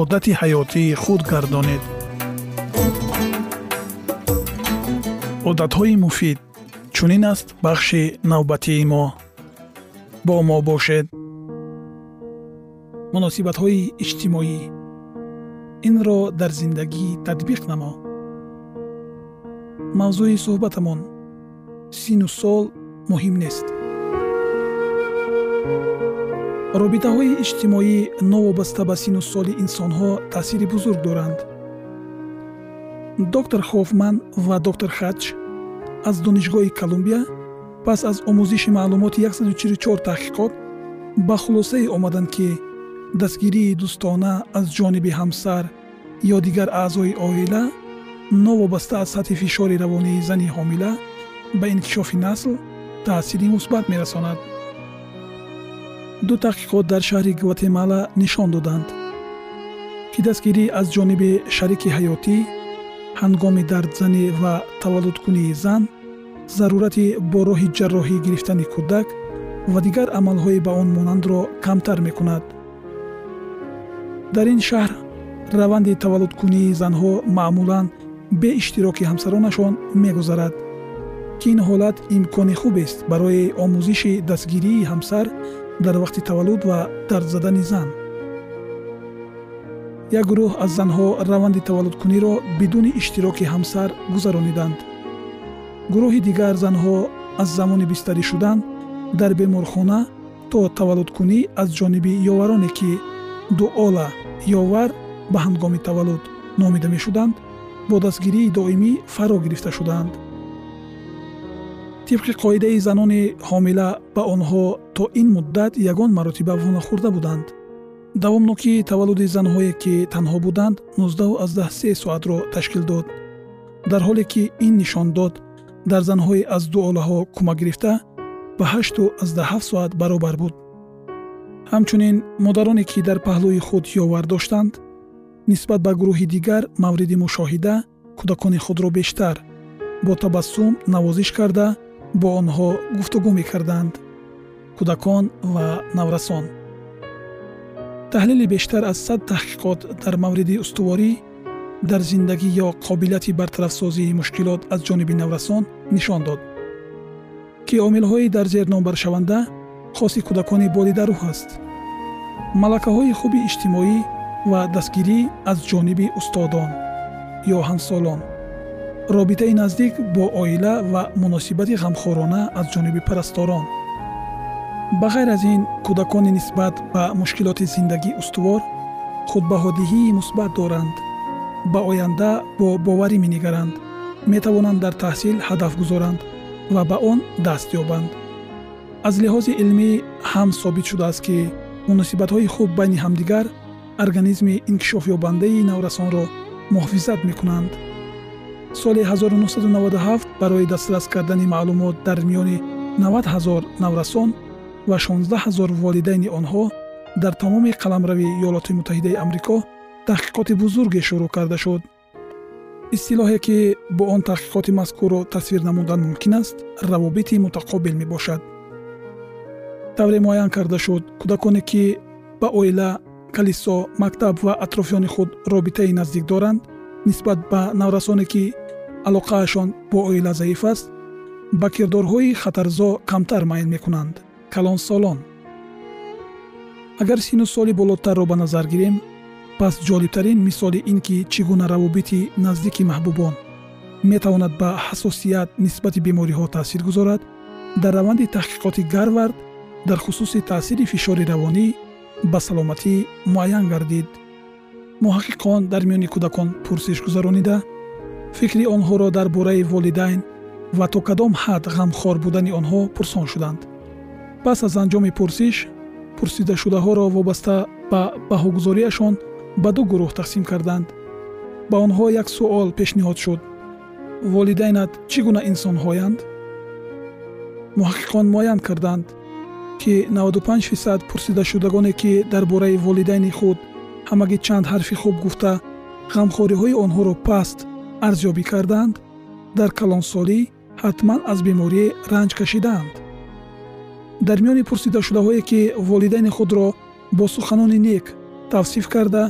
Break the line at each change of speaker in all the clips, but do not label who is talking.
одати ҳаётии худ гардонед. Одатҳои муфид чунин аст бахши навбатии мо? Бо мо бошед. Муносибатҳои иҷтимоӣ. Инро дар зиндагӣ татбиқ намо. Мавзӯи суҳбатамон сину сол муҳим нест робитаҳои иҷтимоӣ новобаста ба сину соли инсонҳо таъсири бузург доранд. доктор хофман ва доктор хач аз донишгоҳи колумбия пас аз омӯзиши маълумоти 144 таҳқиқот ба хулосае омаданд ки дастгирии дӯстона аз ҷониби ҳамсар ё дигар аъзои оила новобаста аз сатҳи фишори равонии зани ҳомила ба инкишофи насл таъсири мусбат мерасонад ду таҳқиқот дар шаҳри гватемала нишон доданд. Ки дастгирӣ аз ҷониби шарики ҳаётӣ ҳангоми дардзанӣ ва таваллудкунии зан зарурати бо роҳи ҷарроҳӣ гирифтани кӯдак ва дигар амалҳои ба он монандро камтар мекунад. Дар ин шаҳр раванди таваллудкунии занҳо маъмулан бе иштироки ҳамсаронашон мегузарад ки ин ҳолат имкони хубест барои омӯзиши дастгирии ҳамсар дар вақти таваллуд ва дардзадани зан. Як гурӯҳ аз занҳо раванди таваллудкуниро бидуни иштироки ҳамсар гузарониданд. Гурӯҳи дигар занҳо аз замони бистарӣ шудан дар беморхона то таваллудкунӣ аз ҷониби ёвароне ки дуола ёвар ба ҳангоми таваллуд номида мешуданд бо дастгирии доимӣ фаро гирифта шуданд тибқи қоидаи занони ҳомила ба онҳо то ин муддат ягон маротиба вонахӯрда буданд. Давомнокии таваллуди занҳое ки танҳо буданд 19 соатро ташкил дод. Дар ҳоле ки ин нишон дод дар занҳои аз дуолаҳо кӯмак гирифта ба 87 соат баробар буд. Ҳамчунин модароне ки дар паҳлӯи худ ёвар доштанд нисбат ба гурӯҳи дигар мавриди мушоҳида кӯдакони худро бештар бо табассум навозиш карда бо онҳо гуфтугӯ мекарданд кӯдакон ва наврасон. Таҳлили бештар аз сад таҳқиқот дар мавриди устуворӣ дар зиндагӣ ё қобилияти бартарафсозии мушкилот аз ҷониби наврасон нишон дод ки омилҳои дар зер номбаршаванда хоси кӯдакони болидарӯҳ аст. Малакаҳои хуби иҷтимоӣ ва дастгирӣ аз ҷониби устодон ё ҳамсолон робитаи наздик бо оила ва муносибати ғамхорона аз ҷониби парасторон. Ба ғайр аз ин кӯдакони нисбат ба мушкилоти зиндагӣ устувор худбаҳодиҳии мусбат доранд. Ба оянда бо боварӣ менигаранд метавонанд дар таҳсил ҳадаф гузоранд ва ба он даст ёбанд. Аз лиҳози илмӣ ҳам собит шудааст ки муносибатҳои хуб байни ҳамдигар организми инкишофёбандаи наврасонро муҳофизат мекунанд соли 1997 барои дастрас кардани маълумот дар миёни 90 ҳазор наврасон ва 16 ҳазор волидайни онҳо дар тамоми қаламрави ёлоти муттаҳидаи амрико таҳқиқоти бузурге шурӯъ карда шуд. Истилоҳе ки бо он таҳқиқоти мазкурро тасвир намудан мумкин аст равобити мутақобил мебошад. Тавре муайян карда шуд кӯдаконе ки ба оила калисо мактаб ва атрофиёни худ робитаи наздик доранд нисбат ба наврасоне ки алоқаашон бо оила заиф аст ба кирдорҳои хатарзо камтар майл мекунанд. Калонсолон агар сину соли болотарро ба назар гирем пас ҷолибтарин мисоли ин ки чӣ гуна равобити наздики маҳбубон метавонад ба ҳасосият нисбати бемориҳо таъсир гузорад дар раванди таҳқиқоти гарвард дар хусуси таъсири фишори равонӣ ба саломатӣ муайян гардид. Муҳаққиқон дар миёни кӯдакон пурсиш гузаронида фикри онҳоро дар бораи волидайн ва то кадом ҳад ғамхор будани онҳо пурсон шуданд. пас аз анҷоми пурсиш пурсидашудаҳоро вобаста ба баҳогузориашон ба ду гурӯҳ тақсим карданд. ба онҳо як суол пешниҳод шуд. Волидайнат чӣ гуна инсонҳоянд? Муҳаққиқон муайян карданд ки 95 фисад пурсидашудагоне ки дар бораи волидайни худ ҳамагӣ чанд ҳарфи хуб гуфта ғамхориҳои онҳоро паст арзёбӣ карданд дар калонсолӣ ҳатман аз беморӣ ранҷ кашидаанд. Дар миёни пурсидашудаҳое ки волидайни худро бо суханони нек тавсиф карда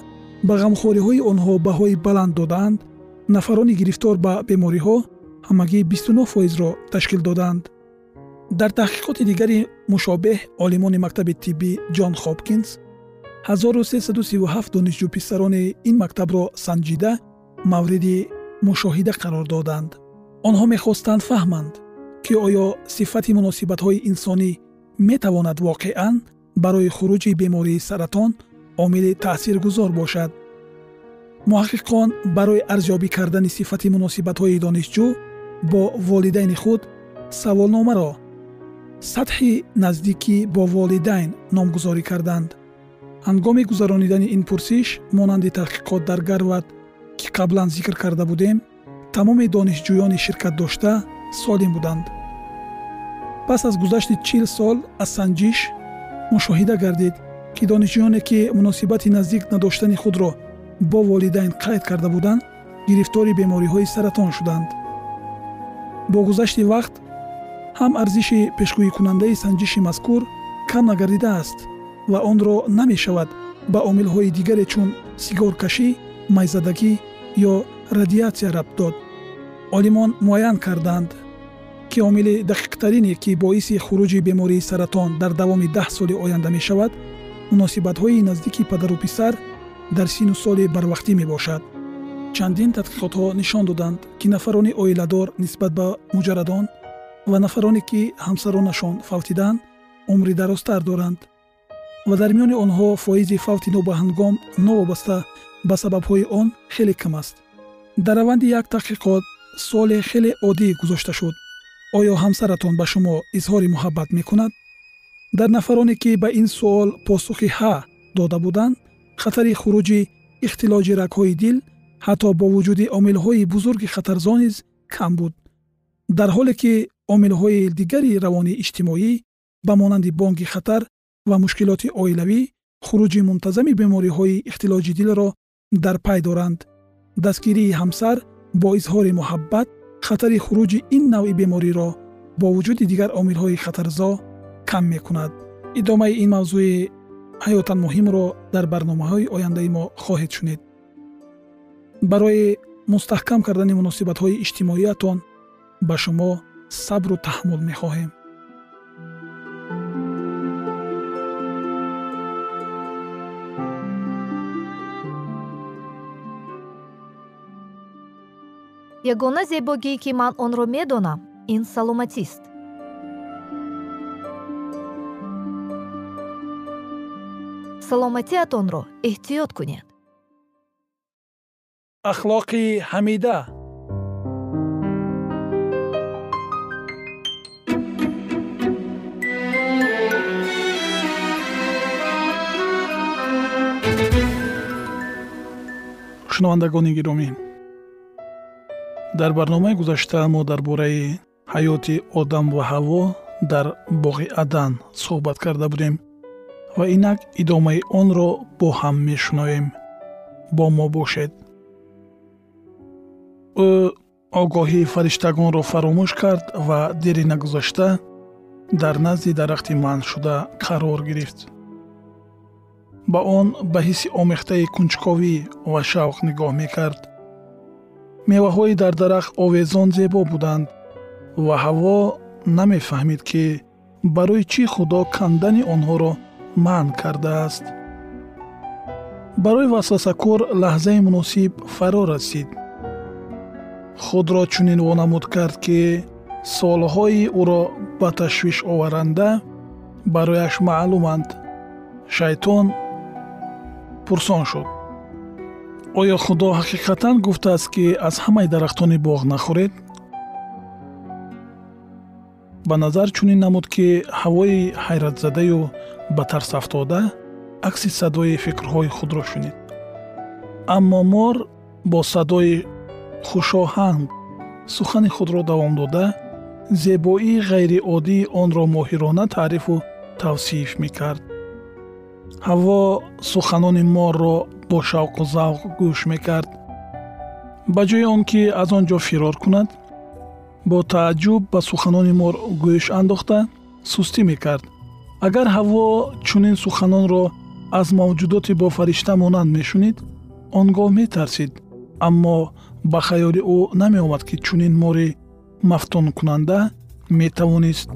ба ғамхориҳои онҳо баҳои баланд додаанд нафарони гирифтор ба бемориҳо ҳамагӣ 29 фоизро ташкил доданд. Дар таҳқиқоти дигари мушобеҳ олимони мактаби тиббӣ ҷон хопкинс 1337 донишҷӯ писарони ин мактабро санҷида мавриди мушоҳида қарор доданд. Онҳо мехостанд фаҳманд ки оё сифати муносибатҳои инсонӣ метавонад воқеан барои хуруҷи бемории саратон омили таъсиргузор бошад. Муҳаққиқон барои арзёбӣ кардани сифати муносибатҳои донишҷӯ бо волидайни худ саволномаро сатҳи наздикӣ бо волидайн номгузорӣ карданд. Ҳангоми гузаронидани ин пурсиш монанди таҳқиқот дар гарвард ки қаблан зикр карда будем тамоми донишҷӯёни ширкатдошта солим буданд. Пас аз гузашти чил сол аз санҷиш мушоҳида гардид ки донишҷӯёне ки муносибати наздик надоштани худро бо волидайн қайд карда буданд гирифтори бемориҳои саратон шуданд. Бо гузашти вақт ҳам арзиши пешгӯикунандаи санҷиши мазкур кам нагардидааст ва онро намешавад ба омилҳои дигаре чун сигоркашӣ майзадагӣ ё радиатсия рабт дод. Олимон муайян карданд ки омили дақиқтарине ки боиси хуруҷи бемории саратон дар давоми даҳ соли оянда мешавад муносибатҳои наздики падару писар дар сину соли барвақтӣ мебошад. Чандин тадқиқотҳо нишон доданд ки нафарони оиладор нисбат ба муҷаррадон ва нафароне ки ҳамсаронашон фавтиданд умри дарозтар доранд. Ва дар миёни онҳо фоизи фавти нобаҳангом новобаста ба сабабҳои он хеле кам аст. Дар раванди як таҳқиқот суоле хеле оддӣ гузошта шуд. Оё ҳамсаратон ба шумо изҳори муҳаббат мекунад? Дар нафароне ки ба ин суол посухи ҳа дода буданд хатари хуруҷи ихтилоҷи рагҳои дил ҳатто бо вуҷуди омилҳои бузурги хатарзо низ кам буд. Дар ҳоле ки омилҳои дигари равонии иҷтимоӣ ба монанди бонки хатар ва мушкилоти оилавӣ хуруҷи мунтазами бемориҳои ихтилоҷи дилро дар пай доранд. Дастгирии ҳамсар бо изҳори муҳаббат хатари хуруҷи ин навъи бемориро бо вуҷуди дигар омилҳои хатарзо кам мекунад. Идомаи ин мавзӯи ҳаётан муҳимро дар барномаҳои ояндаи мо хоҳед шунид барои мустаҳкам кардани муносибатҳои иҷтимоиятон ба шумо сабру таҳаммул мехоҳем
ягона зебогие ки ман онро медонам ин саломатист. Саломатиатонро эҳтиёт кунед.
Ахлоқи ҳамида. Шунавандагони гиромӣ дар барномаи гузашта мо дар бораи ҳаёти одам ва ҳаво дар боғи адан суҳбат карда будем ва инак идомаи онро бо ҳам мешунавем бо мо бошед. Ӯ огоҳии фариштагонро фаромӯш кард ва дери нагузашта дар назди дарахти манъшуда қарор гирифт. Ба он ба ҳисси омехтаи кунҷковӣ ва шавқ нигоҳ мекард меваҳои дар дарахт овезон зебо буданд ва ҳаво намефаҳмид ки барои чӣ худо кандани онҳоро манъ кардааст. Барои васвасакор лаҳзаи муносиб фаро расид. Худро чунин вонамуд кард ки солҳои ӯро ба ташвиш оваранда барояш маълуманд. Шайтон пурсон шуд оё худо ҳақиқатан гуфтааст ки аз ҳамаи дарахтони боғ нахӯред? Ба назар чунин намуд ки ҳавои ҳайратзадаю ба тарсафтода акси садои фикрҳои худро шунид. Аммо мор бо садои хушоҳанг сухани худро давом дода зебоии ғайриоддии онро моҳирона таърифу тавсиф мекард. Ҳаво суханони морро бо шавқу завқ гӯш мекард. Ба ҷои он ки аз он ҷо фирор кунад бо тааҷҷуб ба суханони мор гӯш андохта сустӣ мекард. Агар ҳаво чунин суханонро аз мавҷудоти бофаришта монанд мешунид он гоҳ метарсид. Аммо ба хаёли ӯ намеомад ки чунин мори мафтункунанда метавонист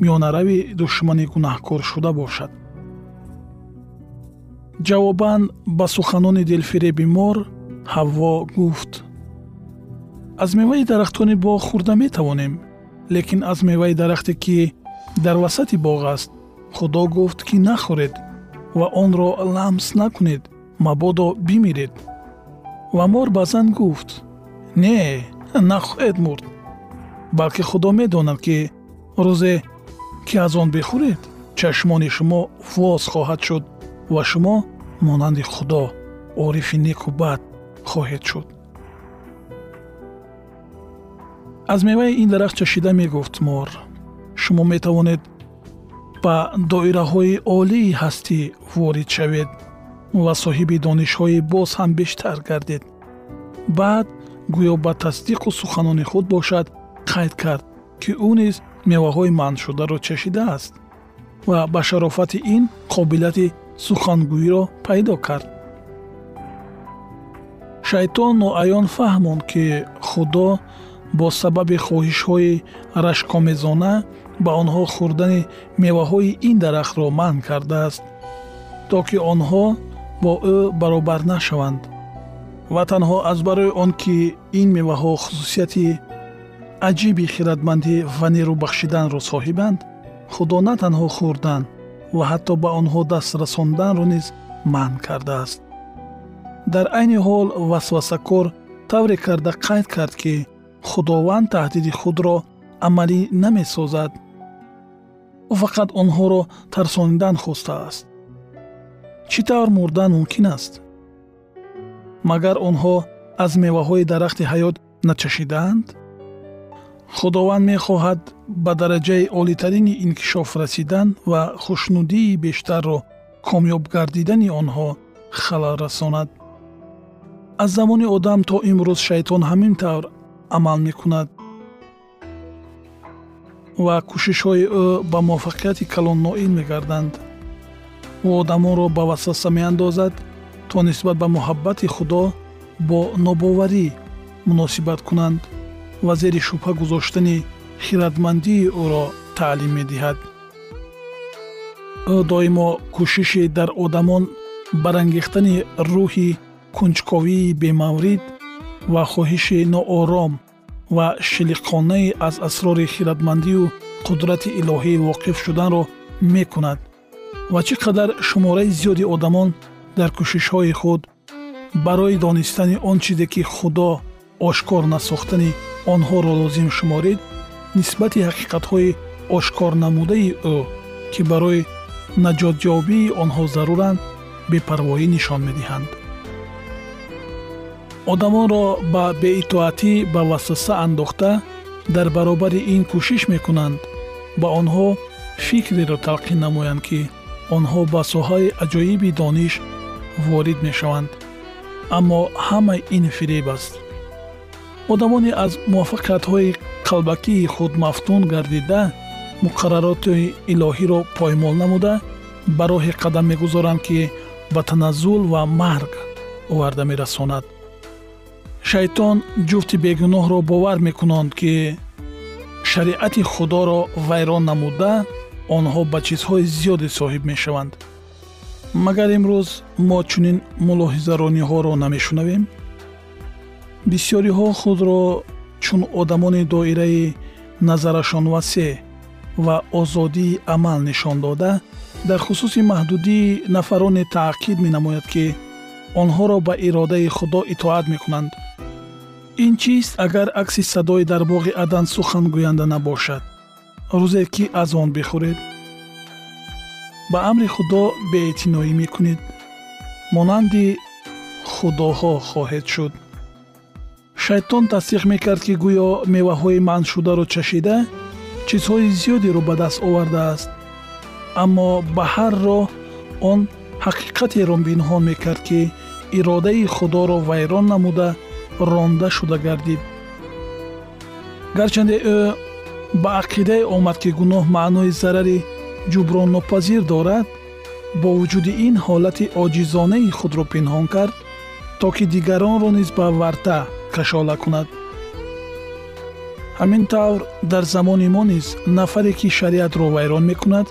миёнарави душмани гунаҳкоршуда бошад ҷавобан ба суханони дилфиреби мор ҳавво гуфт аз меваи дарахтони боғ хӯрда метавонем лекин аз меваи дарахте ки дар васати боғ аст худо гуфт ки нахӯред ва онро ламс накунед мабодо бимиред ва мор ба зан гуфт не нахоҳед мурд балки худо медонад ки рӯзе ки аз он бихӯред чашмони шумо воз хоҳад шуд ва шумо монанди худо орифи неку бад хоҳед шуд. Аз меваи ин дарахт чашида мегуфт мор. Шумо метавонед ба доираҳои олии ҳастӣ ворид шавед ва соҳиби донишҳои боз ҳам бештар гардед. Баъд гӯё ба тасдиқу суханони худ бошад қайд кард ки ӯ низ меваҳои манъшударо чашидааст. Ва ба шарофати ин қобилияти сухангӯиро пайдо кард. Шайтон ноаён фаҳмонд ки худо бо сабаби хоҳишҳои рашкомезона ба онҳо хӯрдани меваҳои ин дарахтро манъ кардааст то ки онҳо бо ӯ баробар нашаванд. Ва танҳо аз барои он ки ин меваҳо хусусияти аҷиби хиратмандӣ ва нерӯбахшиданро соҳибанд худо на танҳо хӯрдан ва ҳатто ба онҳо даст расонданро низ манъ кардааст. Дар айни ҳол васвасакор тавре карда қайд кард ки худованд таҳдиди худро амалӣ намесозад. Ӯ фақат онҳоро тарсонидан хостааст. Чӣ тавр мурдан мумкин аст? Магар онҳо аз меваҳои дарахти ҳаёт начашидаанд худованд мехоҳад ба дараҷаи олитарини инкишоф расидан ва хушнудии бештарро комёб гардидани онҳо халал расонад. Аз замони одам то имрӯз шайтон ҳамин тавр амал мекунад. Ва кӯшишҳои ӯ ба муваффақияти калон ноил мегарданд. Ӯ одамонро ба васваса меандозад то нисбат ба муҳаббати худо бо нобоварӣ муносибат кунанд ва зери шубҳа гузоштани хиратмандии ӯро таълим медиҳад. Ӯ доимо кӯшиши дар одамон барангехтани рӯҳи кунҷковии бемаврид ва хоҳиши ноором ва шилиқонае аз асрори хиратмандию қудрати илоҳӣ воқиф шуданро мекунад. Ва чӣ қадар шумораи зиёди одамон дар кӯшишҳои худ барои донистани он чизе ки худо ошкор насохтани онҳоро лозим шуморид нисбати ҳақиқатҳои ошкорнамудаи ӯ ки барои наҷотёбии онҳо заруранд бепарвоӣ нишон медиҳанд. Одамонро ба беитоатӣ ба васваса андохта дар баробари ин кӯшиш мекунанд. Ба онҳо фикреро талқин намоянд ки онҳо ба соҳаи аҷоиби дониш ворид мешаванд. Аммо ҳама ин фиреб аст одамоне аз муваффақиятҳои қалбакии худ мафтун гардида муқаррароти илоҳиро поймол намуда ба роҳе қадам мегузоранд ки ба таназзул ва марг оварда мерасонад. Шайтон ҷуфти бегуноҳро бовар мекунанд ки шариати худоро вайрон намуда онҳо ба чизҳои зиёде соҳиб мешаванд. Магар имрӯз мо чунин мулоҳизарониҳоро намешунавем бисьёриҳо худро чун одамони доираи назарашон васеъ ва озодии амал нишон дода дар хусуси маҳдудии нафароне таъқид менамояд ки онҳоро ба иродаи худо итоат мекунанд. ин чист агар акси садои дар боғи адан сухангӯянда набошад. рӯзе ки аз он бихӯред. ба амри худо беэътиноӣ мекунед. монанди худоҳо хоҳед шуд шайтон тасдиқ мекард ки гӯё меваҳои манъшударо чашида чизҳои зиёдеро ба даст овардааст. Аммо ба ҳар роҳ он ҳақиқатеро пинҳон мекард ки иродаи худоро вайрон намуда ронда шуда гардид. Гарчанде ӯ ба ақидае омад ки гуноҳ маънои зарари ҷуброннопазир дорад бо вуҷуди ин ҳолати оҷизонаи худро пинҳон кард то ки дигаронро низ ба варта кашола кунад. Ҳамин тавр дар замони мо низ нафаре ки шариатро вайрон мекунад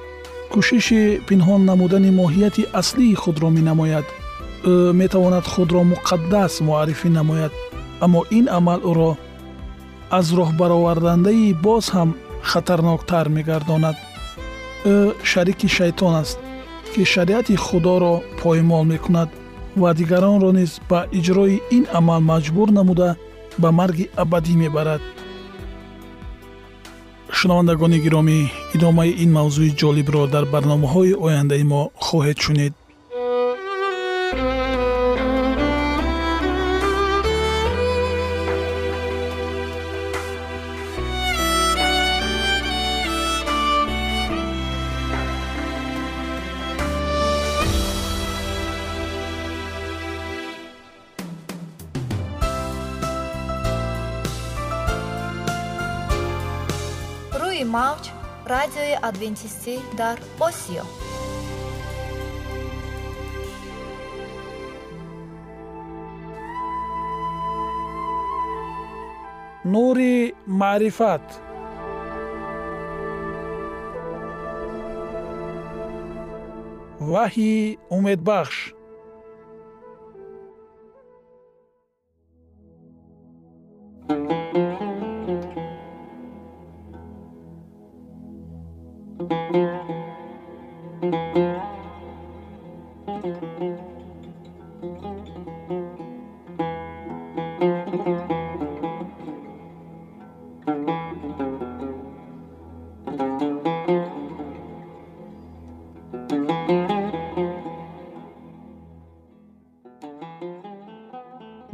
кӯшиши пинҳон намудани моҳияти аслии худро менамояд. Ӯ метавонад худро муқаддас муаррифӣ намояд. Аммо ин амал ӯро аз роҳбаровардандаи боз ҳам хатарноктар мегардонад. Ӯ шарики шайтон аст ки шариати худоро поймол мекунад ва дигаронро низ ба иҷрои ин амал маҷбур намуда ба марги абадӣ мебарад. Шунавандагони гиромӣ идомаи ин мавзӯи ҷолибро дар барномаҳои ояндаи мо хоҳед шунид
адвентистӣ дар осиё.
Нури маърифат. Ваҳйи умедбахш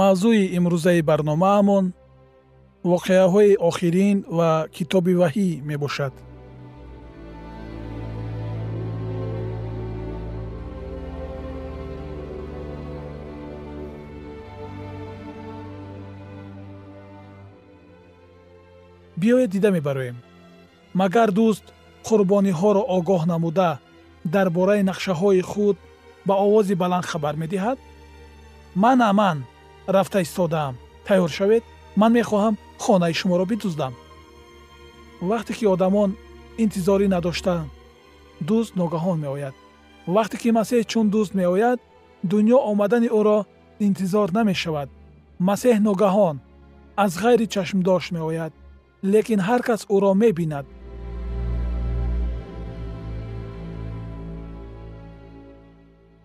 мавзӯи имрӯзаи барномаамон воқеаҳои охирин ва китоби ваҳӣ мебошад. Биёед дида мебароем. Магар дӯст қурбониҳоро огоҳ намуда дар бораи нақшаҳои худ ба овози баланд хабар медиҳад? Ман аман рафта истодаам. Тайёр шавед ман мехоҳам хонаи шуморо бидуздам. Вақте ки одамон интизорӣ надоштанд дӯст ногаҳон меояд. Вақте ки масеҳ чун дӯст меояд дуньё омадани ӯро интизор намешавад. Масеҳ ногаҳон аз ғайри чашмдошт меояд лекин ҳар кас ӯро мебинад.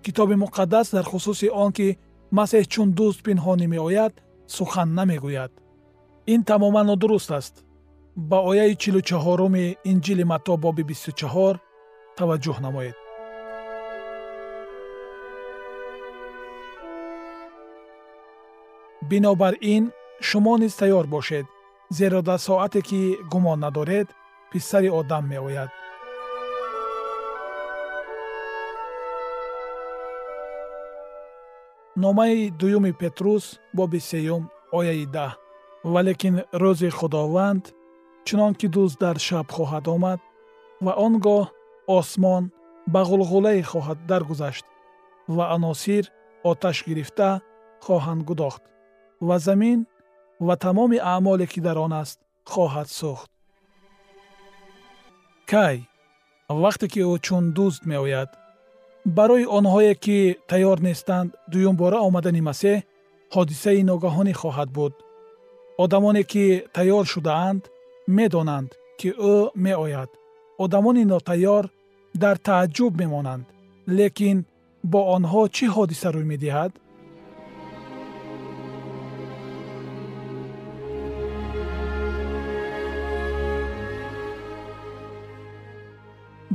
Китоби муқаддас дар хусуси он ки масеҳ чун дӯст пинҳонӣ меояд сухан намегӯяд. Ин тамоман нодуруст аст. Ба ояи чилучаҳоруми инҷили матто боби бисту чаҳор таваҷҷӯҳ намоед. Бинобар ин шумо низ тайёр бошед зеро дар соате ки гумон надоред писари одам меояд номаи дуюми петрус боби сеюм ояи даҳ. Валекин рӯзи худованд чунон ки дӯст дар шаб хоҳад омад ва он гоҳ осмон ба ғулғулае хоҳад даргузашт ва аносир оташ гирифта хоҳанд гудохт ва замин ва тамоми аъмоле ки дар он аст хоҳад сӯхт. Кай вақте ки ӯ чун дӯст меояд барои онҳое ки тайёр нестанд дуюмбора омадани масеҳ ҳодисаи ногаҳонӣ хоҳад буд. Одамоне ки тайёр шудаанд медонанд ки ӯ меояд. Одамони нотайёр дар тааҷҷуб мемонанд лекин бо онҳо чӣ ҳодиса рӯй медиҳад?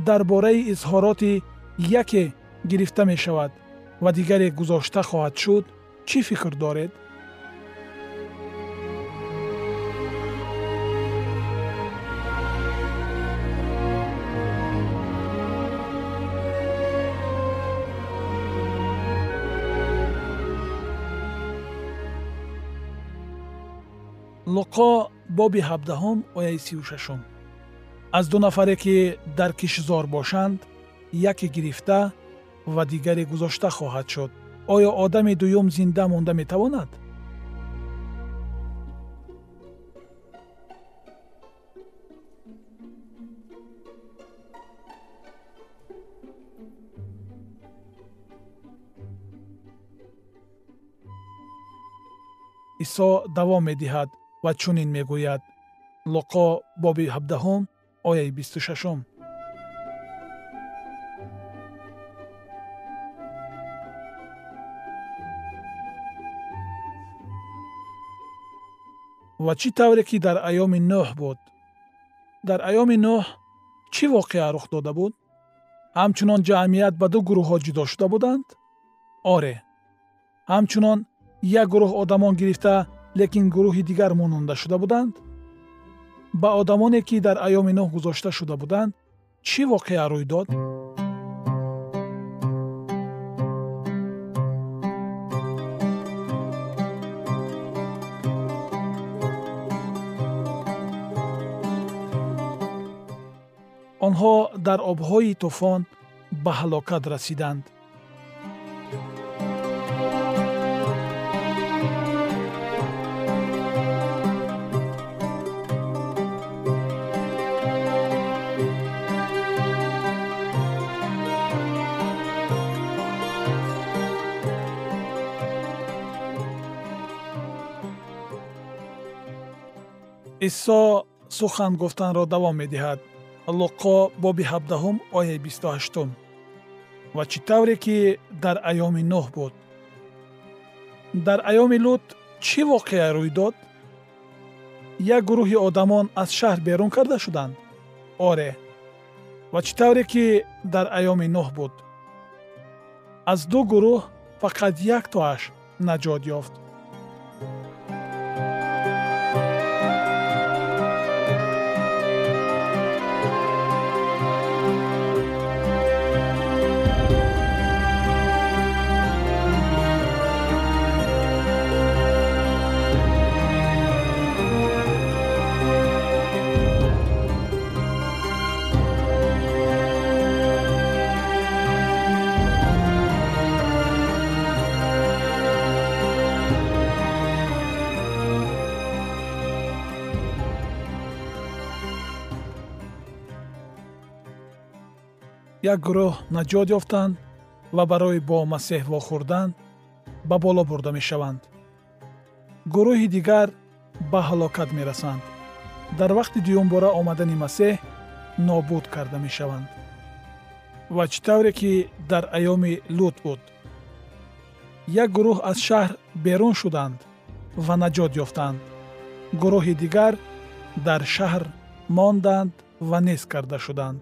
Дар бораи изҳороти яке гирифта мешавад ва дигаре гузошта хоҳад шуд чӣ фикр доред? Луқо боби ҳабдаҳум ояи сию шашум аз ду нафаре ки дар кишзор бошанд яке гирифта و دیگری گذاشته خواهد شد. آیا آدم دو يوم زنده مانده می تواند؟ عیسیا دوام می دهد و چنین می گوید لوقا باب 17 آیه 26 ва чӣ тавре ки дар айёми нӯҳ буд? Дар айёми нӯҳ чӣ воқеа рух дода буд? Ҳамчунон ҷамъият ба ду гурӯҳҳо ҷудо шуда буданд? Оре ҳамчунон як гурӯҳ одамон гирифта лекин гурӯҳи дигар монанда шуда буданд? Ба одамоне ки дар айёми нӯҳ гузошта шуда буданд чӣ воқеа рӯй дод дар обҳои тӯфон ба ҳалокат расиданд исо сухан гуфтанро давом медиҳад луқо боби ҳабдаҳум ояи бисту ҳаштум ва чӣ тавре ки дар айёми нӯҳ буд. Дар айёми лут чӣ воқеа рӯй дод? Як гурӯҳи одамон аз шаҳр берун карда шуданд? Оре. Ва чӣ тавре ки дар айёми нӯҳ буд? Аз ду гурӯҳ фақат як тоаш наҷот ёфт як гурӯҳ наҷот ёфтанд ва барои бо масеҳ вохӯрдан ба боло бурда мешаванд. Гурӯҳи дигар ба ҳалокат мерасанд. Дар вақти дуюмбора омадани масеҳ нобуд карда мешаванд. Ва чӣ тавре ки дар айёми лут буд. Як гурӯҳ аз шаҳр берун шуданд ва наҷот ёфтанд. Гурӯҳи дигар дар шаҳр монданд ва нест карда шуданд